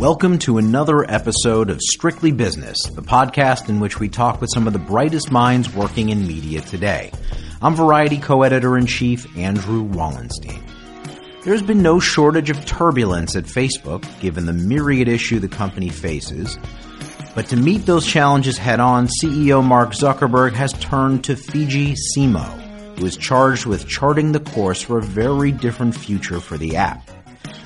Welcome to another episode of Strictly Business, the podcast in which we talk with some of the brightest minds working in media today. I'm Variety co-editor in chief Andrew Wallenstein. There's been no shortage of turbulence at Facebook, given the myriad issue the company faces. But to meet those challenges head on, CEO Mark Zuckerberg has turned to Fidji Simo, who is charged with charting the course for a very different future for the app.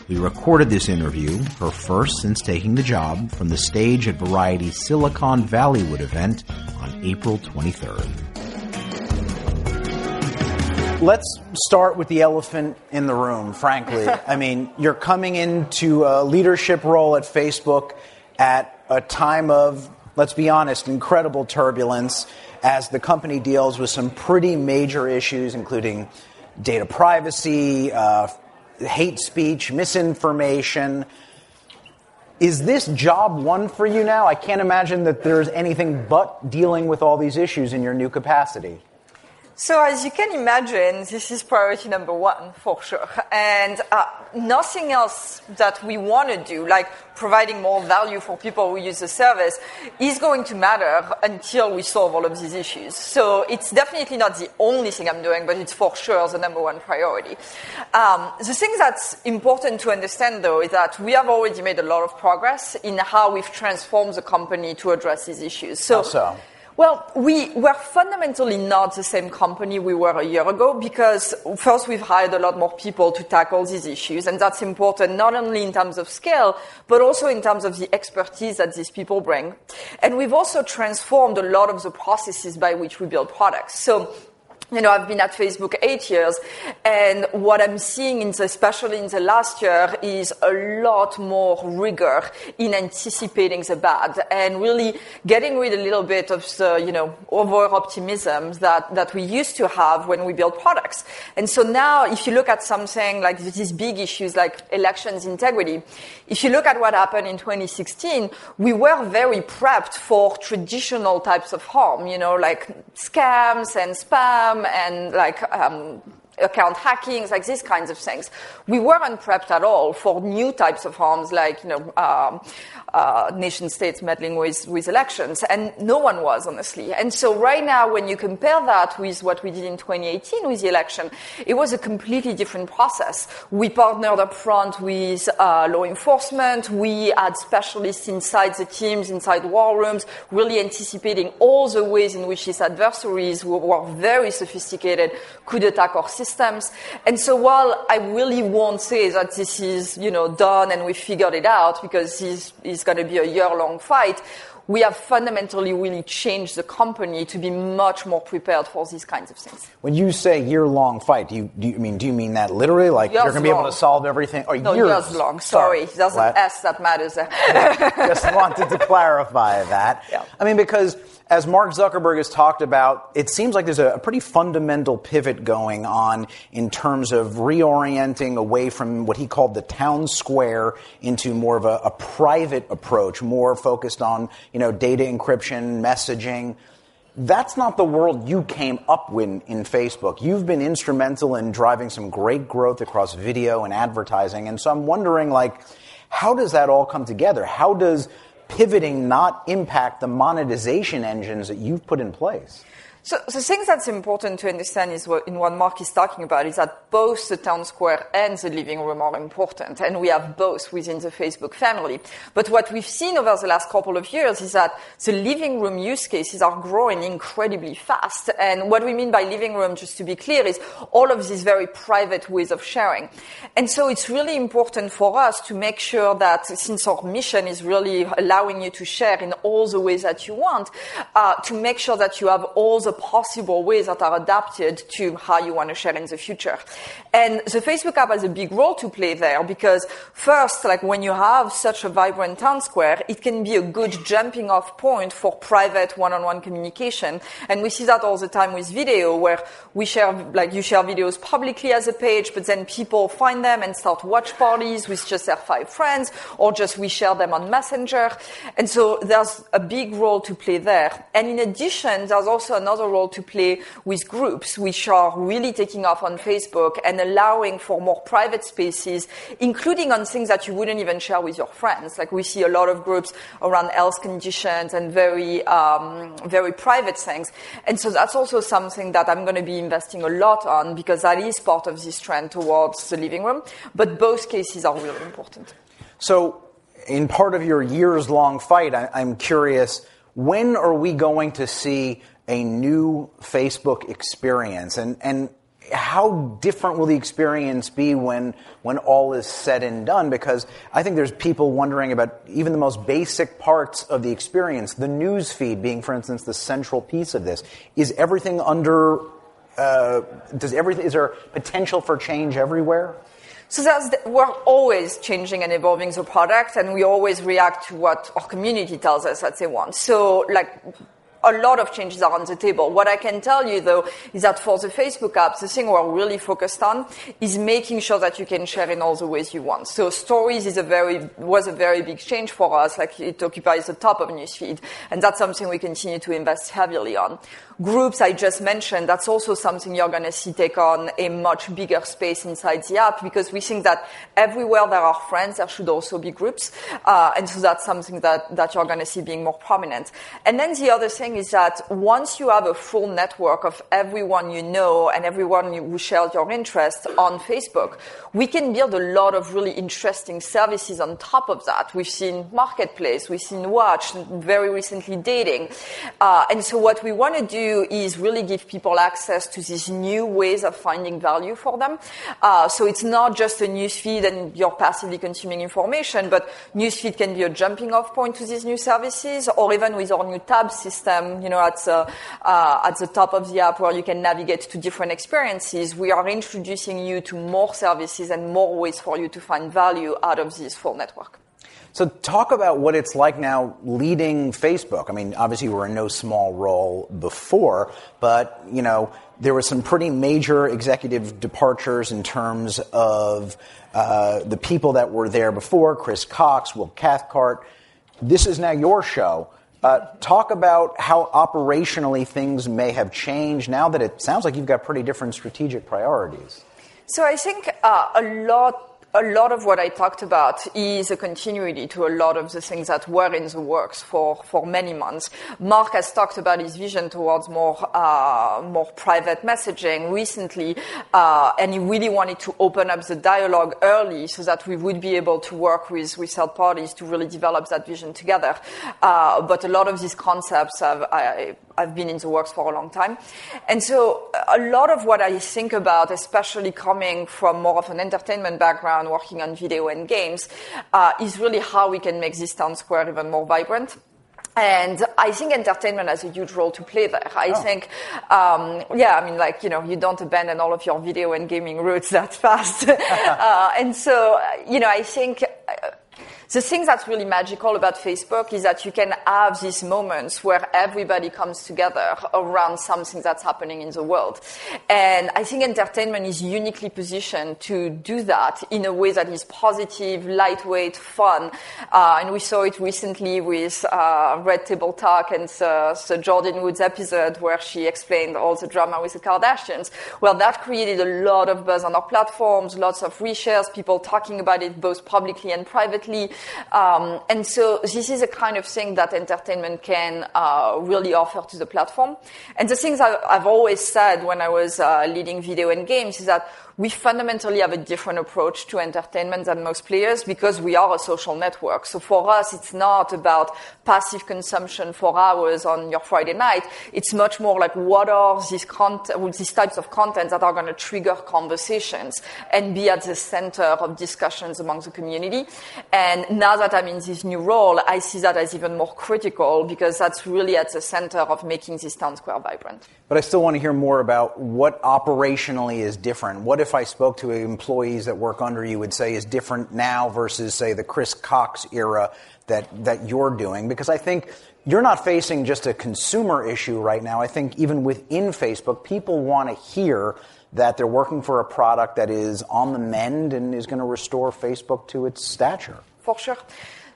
We recorded this interview, her first since taking the job, from the stage at Variety's Silicon Valleywood event on April 23rd. Let's start with the elephant in the room, frankly. I mean, you're coming into a leadership role at Facebook at a time of, let's be honest, incredible turbulence as the company deals with some pretty major issues, including data privacy, uh, hate speech, misinformation. Is this job one for you now? I can't imagine that there's anything but dealing with all these issues in your new capacity. So as you can imagine, this is priority number one for sure. And uh, nothing else that we want to do, like providing more value for people who use the service, is going to matter until we solve all of these issues. So it's definitely not the only thing I'm doing, but it's for sure the number one priority. Um, the thing that's important to understand though is that we have already made a lot of progress in how we've transformed the company to address these issues. So? Well, we were fundamentally not the same company we were a year ago because first we've hired a lot more people to tackle these issues and that's important not only in terms of scale, but also in terms of the expertise that these people bring. And we've also transformed a lot of the processes by which we build products. So you know, I've been at Facebook eight years, and what I'm seeing, in the, especially in the last year, is a lot more rigor in anticipating the bad and really getting rid a little bit of the, you know, over optimism that, that we used to have when we build products. And so now, if you look at something like these big issues like elections integrity, if you look at what happened in 2016, we were very prepped for traditional types of harm, you know, like scams and spam and like um, account hacking, like these kinds of things. We weren't prepped at all for new types of harms, like you know, um, uh, nation states meddling with, with elections, and no one was honestly. And so right now, when you compare that with what we did in 2018 with the election, it was a completely different process. We partnered up front with uh, law enforcement. We had specialists inside the teams, inside war rooms, really anticipating all the ways in which these adversaries who were very sophisticated could attack our systems. And so while I really won't say that this is, you know, done and we figured it out because this is going to be a year long fight, we have fundamentally really changed the company to be much more prepared for these kinds of things. When you say year long fight, do you, do you mean do you mean that literally? Like years you're going to be able to solve everything? Or no, years, years long. Sorry, there's an S that matters. Just wanted to clarify that. Yeah. I mean because as Mark Zuckerberg has talked about, it seems like there's a, pretty fundamental pivot going on in terms of reorienting away from what he called the town square into more of a, a private approach, more focused on you know data encryption, messaging. That's not the world you came up with in Facebook. You've been instrumental in driving some great growth across video and advertising, and so I'm wondering, like, how does that all come together? How does pivoting not impact the monetization engines that you've put in place? So the thing that's important to understand is what, in what Mark is talking about is that both the town square and the living room are important, and we have both within the Facebook family. But what we've seen over the last couple of years is that the living room use cases are growing incredibly fast. And what we mean by living room, just to be clear, is all of these very private ways of sharing. And so it's really important for us to make sure that since our mission is really allowing you to share in all the ways that you want, uh, to make sure that you have all the possible ways that are adapted to how you want to share in the future. And the Facebook app has a big role to play there because first, like when you have such a vibrant town square, it can be a good jumping off point for private one-on-one communication. And we see that all the time with video where we share, like you share videos publicly as a page, but then people find them and start watch parties with just their five friends or just we share them on Messenger. And so there's a big role to play there. And in addition, there's also another another role to play with groups, which are really taking off on Facebook and allowing for more private spaces, including on things that you wouldn't even share with your friends. Like we see a lot of groups around health conditions and very, um, very private things. And so that's also something that I'm going to be investing a lot on because that is part of this trend towards the living room. But both cases are really important. So, in part of your years long fight, I, I'm curious when are we going to see a new Facebook experience? And, and how different will the experience be when, when all is said and done? Because I think there's people wondering about even the most basic parts of the experience. The news feed being, for instance, the central piece of this. Is everything under, uh, does everything, is there potential for change everywhere? So the, we're always changing and evolving the product, and we always react to what our community tells us that they want. So, like, a lot of changes are on the table. What I can tell you though is that for the Facebook app, the thing we're really focused on is making sure that you can share in all the ways you want. So stories is a very, was a very big change for us. Like it occupies the top of newsfeed. And that's something we continue to invest heavily on. Groups I just mentioned, that's also something you're going to see take on a much bigger space inside the app because we think that everywhere there are friends, there should also be groups. Uh, and so that's something that, that you're going to see being more prominent. And then the other thing is that once you have a full network of everyone you know and everyone who shares your interest on Facebook, we can build a lot of really interesting services on top of that. We've seen Marketplace, we've seen Watch, very recently dating. Uh, and so what we want to do is really give people access to these new ways of finding value for them. Uh, so it's not just a newsfeed and you're passively consuming information, but newsfeed can be a jumping off point to these new services, or even with our new tab system, you know, at the, uh, at the top of the app where you can navigate to different experiences, we are introducing you to more services and more ways for you to find value out of this full network. So, talk about what it's like now leading Facebook. I mean, obviously, you were in no small role before, but you know there were some pretty major executive departures in terms of uh, the people that were there before: Chris Cox, Will Cathcart. This is now your show. Uh, talk about how operationally things may have changed now that it sounds like you've got pretty different strategic priorities. So I think uh, a lot a lot of what I talked about is a continuity to a lot of the things that were in the works for, for many months. Mark has talked about his vision towards more, uh, more private messaging recently, uh, and he really wanted to open up the dialogue early so that we would be able to work with, with third parties to really develop that vision together. Uh, but a lot of these concepts have, I, I've been in the works for a long time. And so a lot of what I think about, especially coming from more of an entertainment background, working on video and games, uh, is really how we can make this town square even more vibrant. And I think entertainment has a huge role to play there. I oh. think, um, yeah, I mean, like, you know, you don't abandon all of your video and gaming roots that fast. uh, and so, you know, I think uh, the thing that's really magical about Facebook is that you can have these moments where everybody comes together around something that's happening in the world. And I think entertainment is uniquely positioned to do that in a way that is positive, lightweight, fun. Uh, and we saw it recently with uh, Red Table Talk and the, Jordyn Woods episode where she explained all the drama with the Kardashians. Well, that created a lot of buzz on our platforms, lots of reshares, people talking about it both publicly and privately. Um, and so this is a kind of thing that entertainment can uh, really offer to the platform. And the things I, have always said when I was uh, leading video and games is that we fundamentally have a different approach to entertainment than most players because we are a social network. So for us, it's not about passive consumption for hours on your Friday night. It's much more like what are these, these types of content that are going to trigger conversations and be at the center of discussions among the community. And now that I'm in this new role, I see that as even more critical because that's really at the center of making this town square vibrant. But I still want to hear more about what operationally is different. What if I spoke to employees that work under you would say is different now versus, say, the Chris Cox era that, that you're doing? Because I think you're not facing just a consumer issue right now. I think even within Facebook, people want to hear that they're working for a product that is on the mend and is going to restore Facebook to its stature. For sure.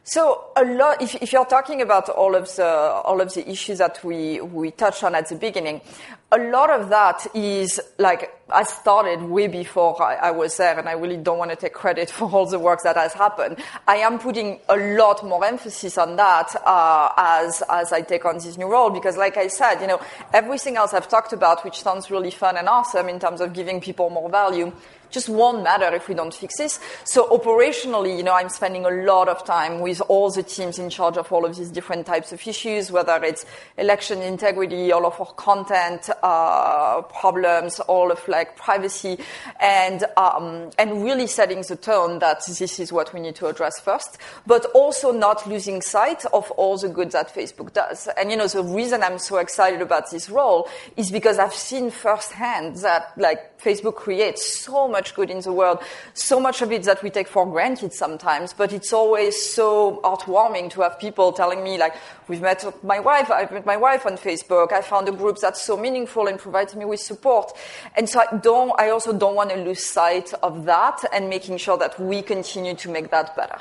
So a lot, if, if, you're talking about all of the all of the issues that we we touched on at the beginning, a lot of that is like I started way before I, I, was there, and I really don't want to take credit for all the work that has happened. I am putting a lot more emphasis on that uh, as as I take on this new role because, like I said, you know, everything else I've talked about, which sounds really fun and awesome in terms of giving people more value, just won't matter if we don't fix this. So operationally, you know, I'm spending a lot of time with all the teams in charge of all of these different types of issues, whether it's election integrity, all of our content uh, problems, all of like privacy, and um, and really setting the tone that this is what we need to address first, but also not losing sight of all the good that Facebook does. And you know, the reason I'm so excited about this role is because I've seen firsthand that like Facebook creates so much good in the world, so much of it that we take for granted sometimes, but it's always so heartwarming to have people telling me like, we've met my wife, I've met my wife on Facebook, I found a group that's so meaningful and provides me with support. And so I don't, I also don't want to lose sight of that and making sure that we continue to make that better.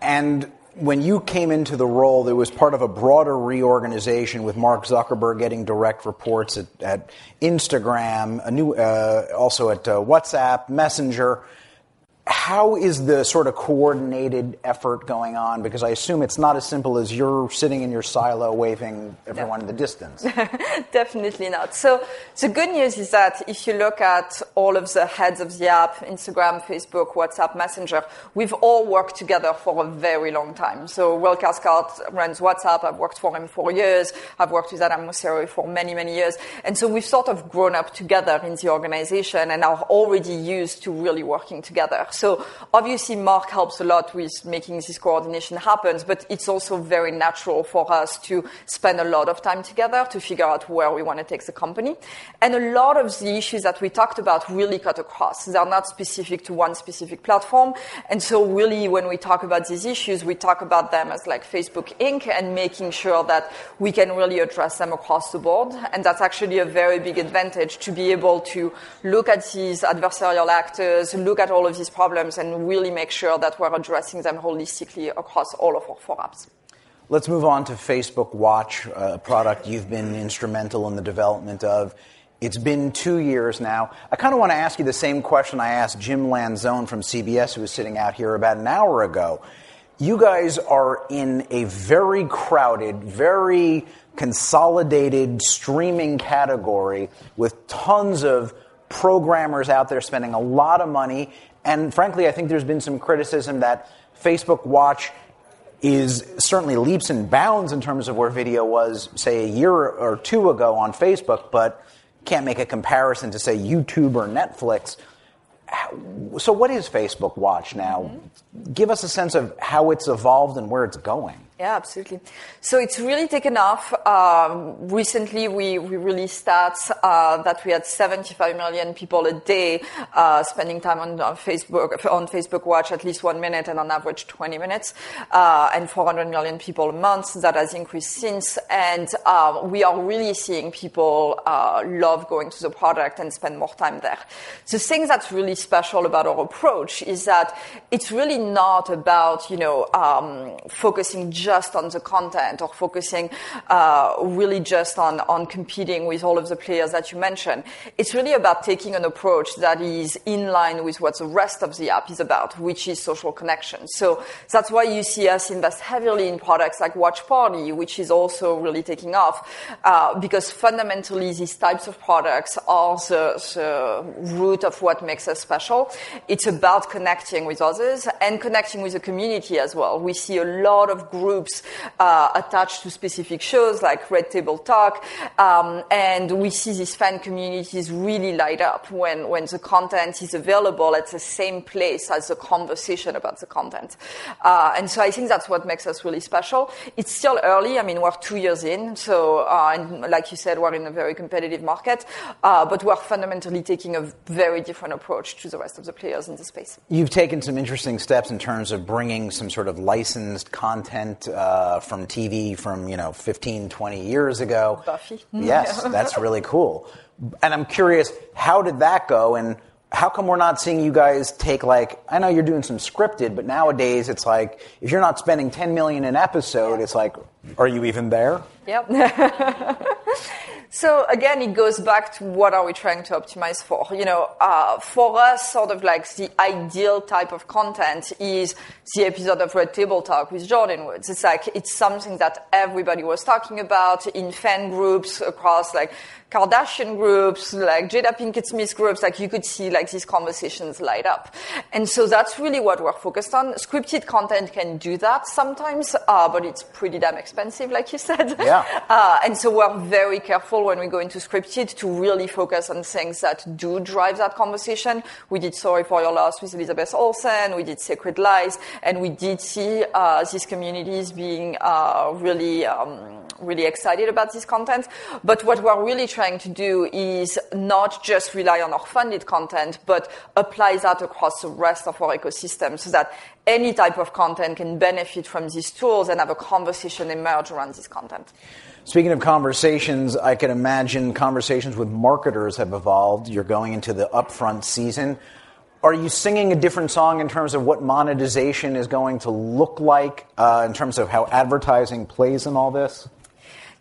And when you came into the role, there was part of a broader reorganization with Mark Zuckerberg getting direct reports at, at Instagram, a new, uh, also at uh, WhatsApp, Messenger how is the sort of coordinated effort going on? Because I assume it's not as simple as you're sitting in your silo waving everyone no. in the distance. Definitely not. So the good news is that if you look at all of the heads of the app, Instagram, Facebook, WhatsApp, Messenger, we've all worked together for a very long time. So Will Cathcart runs WhatsApp. I've worked for him for years. I've worked with Adam Mosseri for many, many years. And so we've sort of grown up together in the organization and are already used to really working together. So obviously Mark helps a lot with making this coordination happen, but it's also very natural for us to spend a lot of time together to figure out where we want to take the company. And a lot of the issues that we talked about really cut across. They're not specific to one specific platform. And so really when we talk about these issues, we talk about them as like Facebook Inc. and making sure that we can really address them across the board. And that's actually a very big advantage to be able to look at these adversarial actors, look at all of these problems problems and really make sure that we're addressing them holistically across all of our four apps. Let's move on to Facebook Watch, a product you've been instrumental in the development of. It's been two years now. I kind of want to ask you the same question I asked Jim Lanzone from CBS, who was sitting out here about an hour ago. You guys are in a very crowded, very consolidated streaming category with tons of programmers out there spending a lot of money and frankly, I think there's been some criticism that Facebook Watch is certainly leaps and bounds in terms of where video was, say, a year or two ago on Facebook, but can't make a comparison to, say, YouTube or Netflix. So, what is Facebook Watch now? Mm-hmm. Give us a sense of how it's evolved and where it's going. Yeah, absolutely. So it's really taken off. Um, recently, we, we released stats uh, that we had 75 million people a day uh, spending time on, on, Facebook on Facebook Watch at least one minute and on average 20 minutes, uh, and 400 million people a month. That has increased since, and um, we are really seeing people uh, love going to the product and spend more time there. The thing that's really special about our approach is that it's really not about you know um, focusing just just on the content or focusing uh, really just on, on competing with all of the players that you mentioned. It's really about taking an approach that is in line with what the rest of the app is about, which is social connection. So that's why you see us invest heavily in products like Watch Party, which is also really taking off, uh, because fundamentally these types of products are the, the root of what makes us special. It's about connecting with others and connecting with the community as well. We see a lot of groups groups uh, attached to specific shows like Red Table Talk. Um, and we see these fan communities really light up when, when the content is available at the same place as the conversation about the content. Uh, and so I think that's what makes us really special. It's still early. I mean, we're two years in. So, uh, and like you said, we're in a very competitive market, uh, but we're fundamentally taking a very different approach to the rest of the players in the space. You've taken some interesting steps in terms of bringing some sort of licensed content uh, from TV from, you know, 15, 20 years ago. Buffy. Yes, that's really cool. And I'm curious, how did that go? And how come we're not seeing you guys take like I know you're doing some scripted, but nowadays it's like if you're not spending 10 million an episode, it's like are you even there? Yep. So again, it goes back to what are we trying to optimize for? You know, uh, for us, sort of like the ideal type of content is the episode of Red Table Talk with Jordyn Woods. It's like it's something that everybody was talking about in fan groups across like Kardashian groups, like Jada Pinkett Smith groups, like you could see like these conversations light up. And so that's really what we're focused on. Scripted content can do that sometimes, uh, but it's pretty damn expensive, like you said. Yeah. Uh, and so we're very careful when we go into scripted to really focus on things that do drive that conversation. We did Sorry for Your Loss with Elizabeth Olsen. We did Sacred Lies. And we did see uh, these communities being uh, really, um, really excited about this content. But what we're really trying to do is not just rely on our funded content, but apply that across the rest of our ecosystem so that any type of content can benefit from these tools and have a conversation emerge around this content. Speaking of conversations, I can imagine conversations with marketers have evolved. You're going into the upfront season. Are you singing a different song in terms of what monetization is going to look like, uh, in terms of how advertising plays in all this?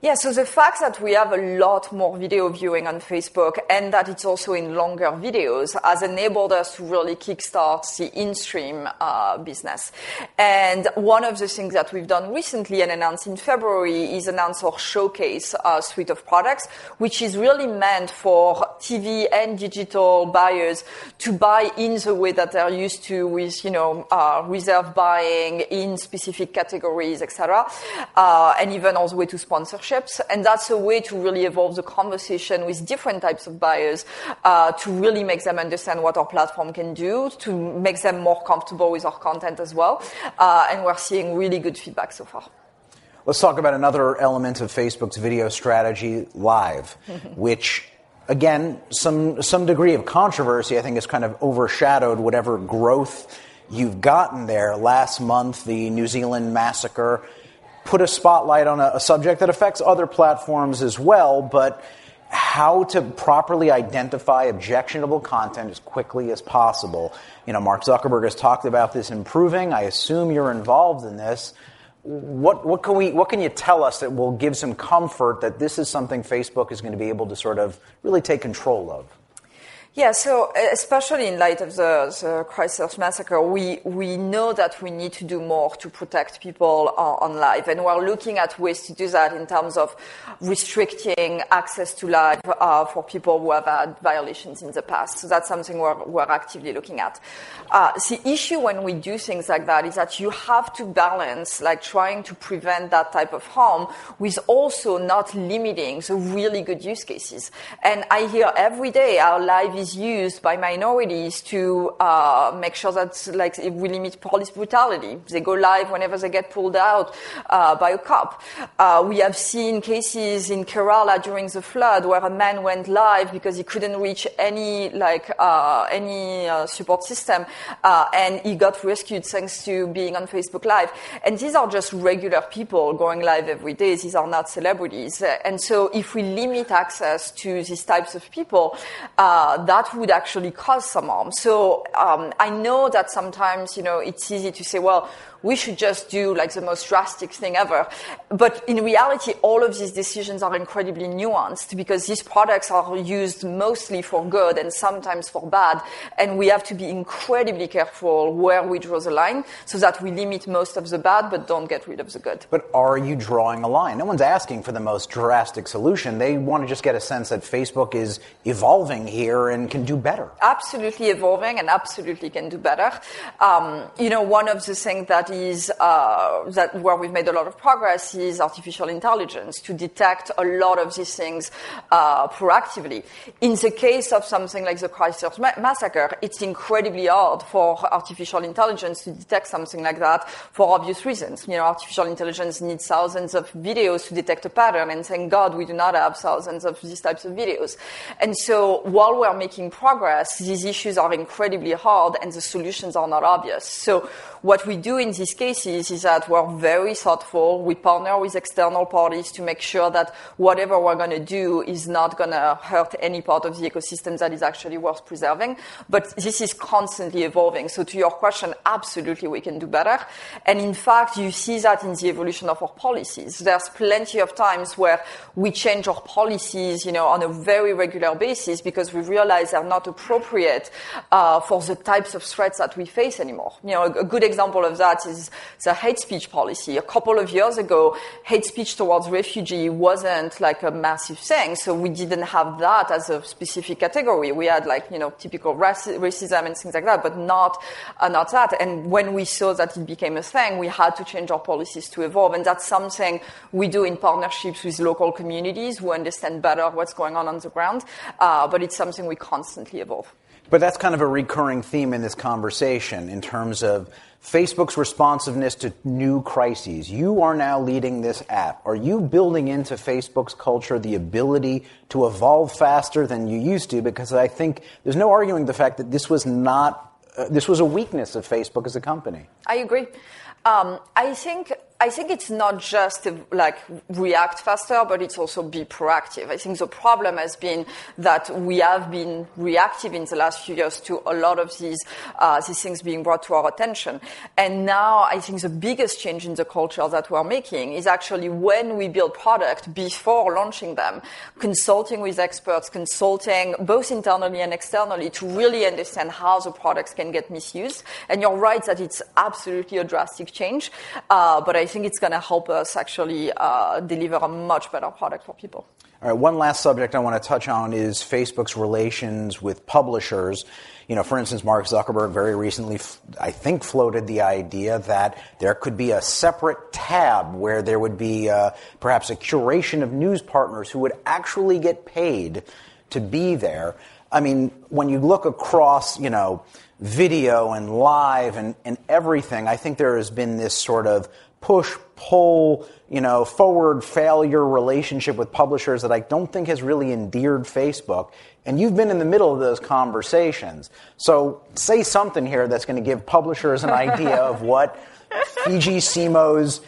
Yeah, so the fact that we have a lot more video viewing on Facebook and that it's also in longer videos has enabled us to really kickstart the in-stream uh, business. And one of the things that we've done recently and announced in February is announce our showcase uh, suite of products, which is really meant for TV and digital buyers to buy in the way that they're used to with, you know, uh, reserve buying in specific categories, etc., uh, and even all the way to sponsorship partnerships, and that's a way to really evolve the conversation with different types of buyers uh, to really make them understand what our platform can do, to make them more comfortable with our content as well. Uh, and we're seeing really good feedback so far. Let's talk about another element of Facebook's video strategy, Live, which again, some some degree of controversy, I think, has kind of overshadowed whatever growth you've gotten there. Last month, the New Zealand massacre put a spotlight on a, a subject that affects other platforms as well, but how to properly identify objectionable content as quickly as possible. You know, Mark Zuckerberg has talked about this improving. I assume you're involved in this. What, what, can we, what can you tell us that will give some comfort that this is something Facebook is going to be able to sort of really take control of? Yeah, so especially in light of the, the Christchurch massacre, we, we know that we need to do more to protect people on, on live. And we're looking at ways to do that in terms of restricting access to live uh, for people who have had violations in the past. So that's something we're, we're actively looking at. Uh, the issue when we do things like that is that you have to balance like trying to prevent that type of harm with also not limiting the really good use cases. And I hear every day our live is used by minorities to uh, make sure that like it we limit police brutality. They go live whenever they get pulled out uh, by a cop. Uh, we have seen cases in Kerala during the flood where a man went live because he couldn't reach any like uh, any uh, support system, uh, and he got rescued thanks to being on Facebook Live. And these are just regular people going live every day. These are not celebrities. And so, if we limit access to these types of people, that would actually cause some harm. So um, I know that sometimes, you know, it's easy to say, well, we should just do like the most drastic thing ever. But in reality, all of these decisions are incredibly nuanced because these products are used mostly for good and sometimes for bad. And we have to be incredibly careful where we draw the line so that we limit most of the bad but don't get rid of the good. But are you drawing a line? No one's asking for the most drastic solution. They want to just get a sense that Facebook is evolving here and can do better. Absolutely evolving and absolutely can do better. Um, you know, one of the things that is uh, that where we've made a lot of progress is artificial intelligence to detect a lot of these things uh, proactively. In the case of something like the Christchurch ma- massacre, it's incredibly hard for artificial intelligence to detect something like that for obvious reasons. You know, artificial intelligence needs thousands of videos to detect a pattern, and thank God we do not have thousands of these types of videos. And so while we're making progress, these issues are incredibly hard and the solutions are not obvious. So what we do in the these cases is that we're very thoughtful. We partner with external parties to make sure that whatever we're going to do is not going to hurt any part of the ecosystem that is actually worth preserving. But this is constantly evolving. So to your question, absolutely we can do better. And in fact, you see that in the evolution of our policies. There's plenty of times where we change our policies, you know, on a very regular basis because we realize they're not appropriate uh, for the types of threats that we face anymore. You know, a, a good example of that is the hate speech policy. A couple of years ago, hate speech towards refugee wasn't like a massive thing, so we didn't have that as a specific category. We had like you know typical racism and things like that, but not uh, not that. And when we saw that it became a thing, we had to change our policies to evolve, and that's something we do in partnerships with local communities who understand better what's going on on the ground. Uh, but it's something we constantly evolve. But that's kind of a recurring theme in this conversation in terms of Facebook's responsiveness to new crises. You are now leading this app. Are you building into Facebook's culture the ability to evolve faster than you used to? Because I think there's no arguing the fact that this was not, uh, this was a weakness of Facebook as a company. I agree. Um, I think I think it's not just like react faster, but it's also be proactive. I think the problem has been that we have been reactive in the last few years to a lot of these uh, these things being brought to our attention. And now I think the biggest change in the culture that we're making is actually when we build product before launching them, consulting with experts, consulting both internally and externally to really understand how the products can get misused. And you're right that it's absolutely a drastic change, uh, but I think it's going to help us actually uh, deliver a much better product for people. All right, one last subject I want to touch on is Facebook's relations with publishers. You know, for instance, Mark Zuckerberg very recently, I think, floated the idea that there could be a separate tab where there would be uh, perhaps a curation of news partners who would actually get paid to be there. I mean, when you look across, you know, video and live and, and everything, I think there has been this sort of push pull, you know, forward failure relationship with publishers that I don't think has really endeared Facebook. And you've been in the middle of those conversations. So say something here that's going to give publishers an idea of what Fidji Simo's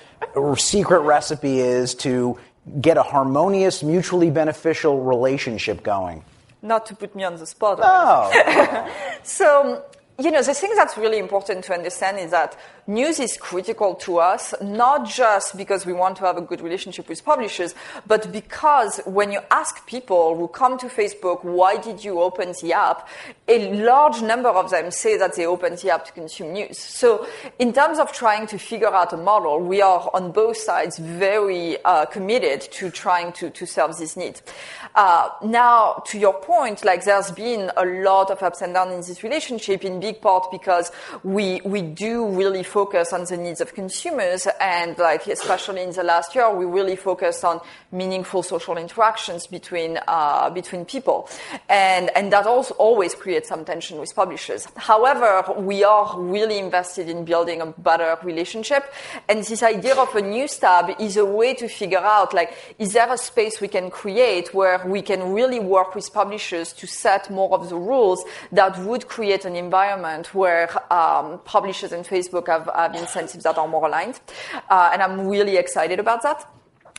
secret recipe is to get a harmonious, mutually beneficial relationship going. Not to put me on the spot. No. so you know, the thing that's really important to understand is that news is critical to us, not just because we want to have a good relationship with publishers, but because when you ask people who come to Facebook, why did you open the app? A large number of them say that they opened the app to consume news. So in terms of trying to figure out a model, we are on both sides very uh, committed to trying to, to serve this need. Uh, now, to your point, like there's been a lot of ups and downs in this relationship in big part because we, we do really focus on the needs of consumers. And like especially in the last year we really focused on meaningful social interactions between uh, between people. And and that also always creates some tension with publishers. However we are really invested in building a better relationship. And this idea of a news tab is a way to figure out like is there a space we can create where we can really work with publishers to set more of the rules that would create an environment where um, publishers and Facebook have have, have incentives that are more aligned. Uh, and I'm really excited about that.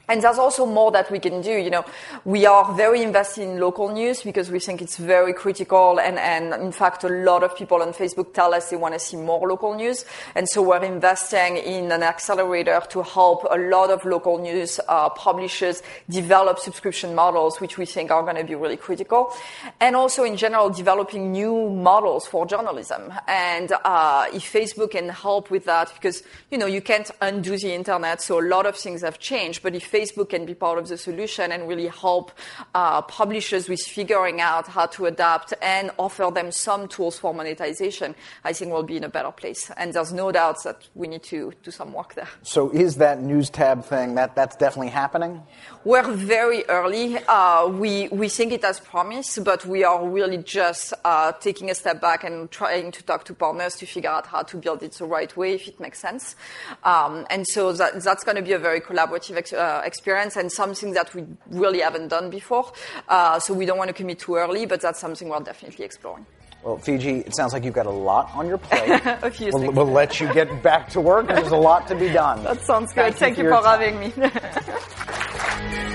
And there's also more that we can do. You know, we are very invested in local news because we think it's very critical. And, and in fact, a lot of people on Facebook tell us they want to see more local news. And so we're investing in an accelerator to help a lot of local news uh, publishers develop subscription models, which we think are going to be really critical. And also in general, developing new models for journalism. And uh, if Facebook can help with that, because, you know, you can't undo the internet. So a lot of things have changed. But if Facebook can be part of the solution and really help uh, publishers with figuring out how to adapt and offer them some tools for monetization, I think we'll be in a better place. And there's no doubt that we need to do some work there. So is that news tab thing, that, that's definitely happening? We're very early. Uh, we, we think it has promise, but we are really just uh, taking a step back and trying to talk to partners to figure out how to build it the right way, if it makes sense. Um, and so that, that's going to be a very collaborative ex- uh, experience and something that we really haven't done before. Uh, so we don't want to commit too early, but that's something we're definitely exploring. Well, Fidji, it sounds like you've got a lot on your plate. a few we'll, we'll let you get back to work. There's a lot to be done. That sounds good. Thank Thank, you you for for, having me.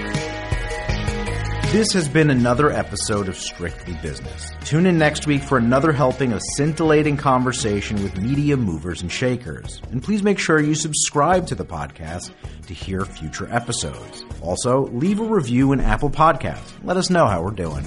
This has been another episode of Strictly Business. Tune in next week for another helping of scintillating conversation with media movers and shakers. And please make sure you subscribe to the podcast to hear future episodes. Also, leave a review in Apple Podcasts. Let us know how we're doing.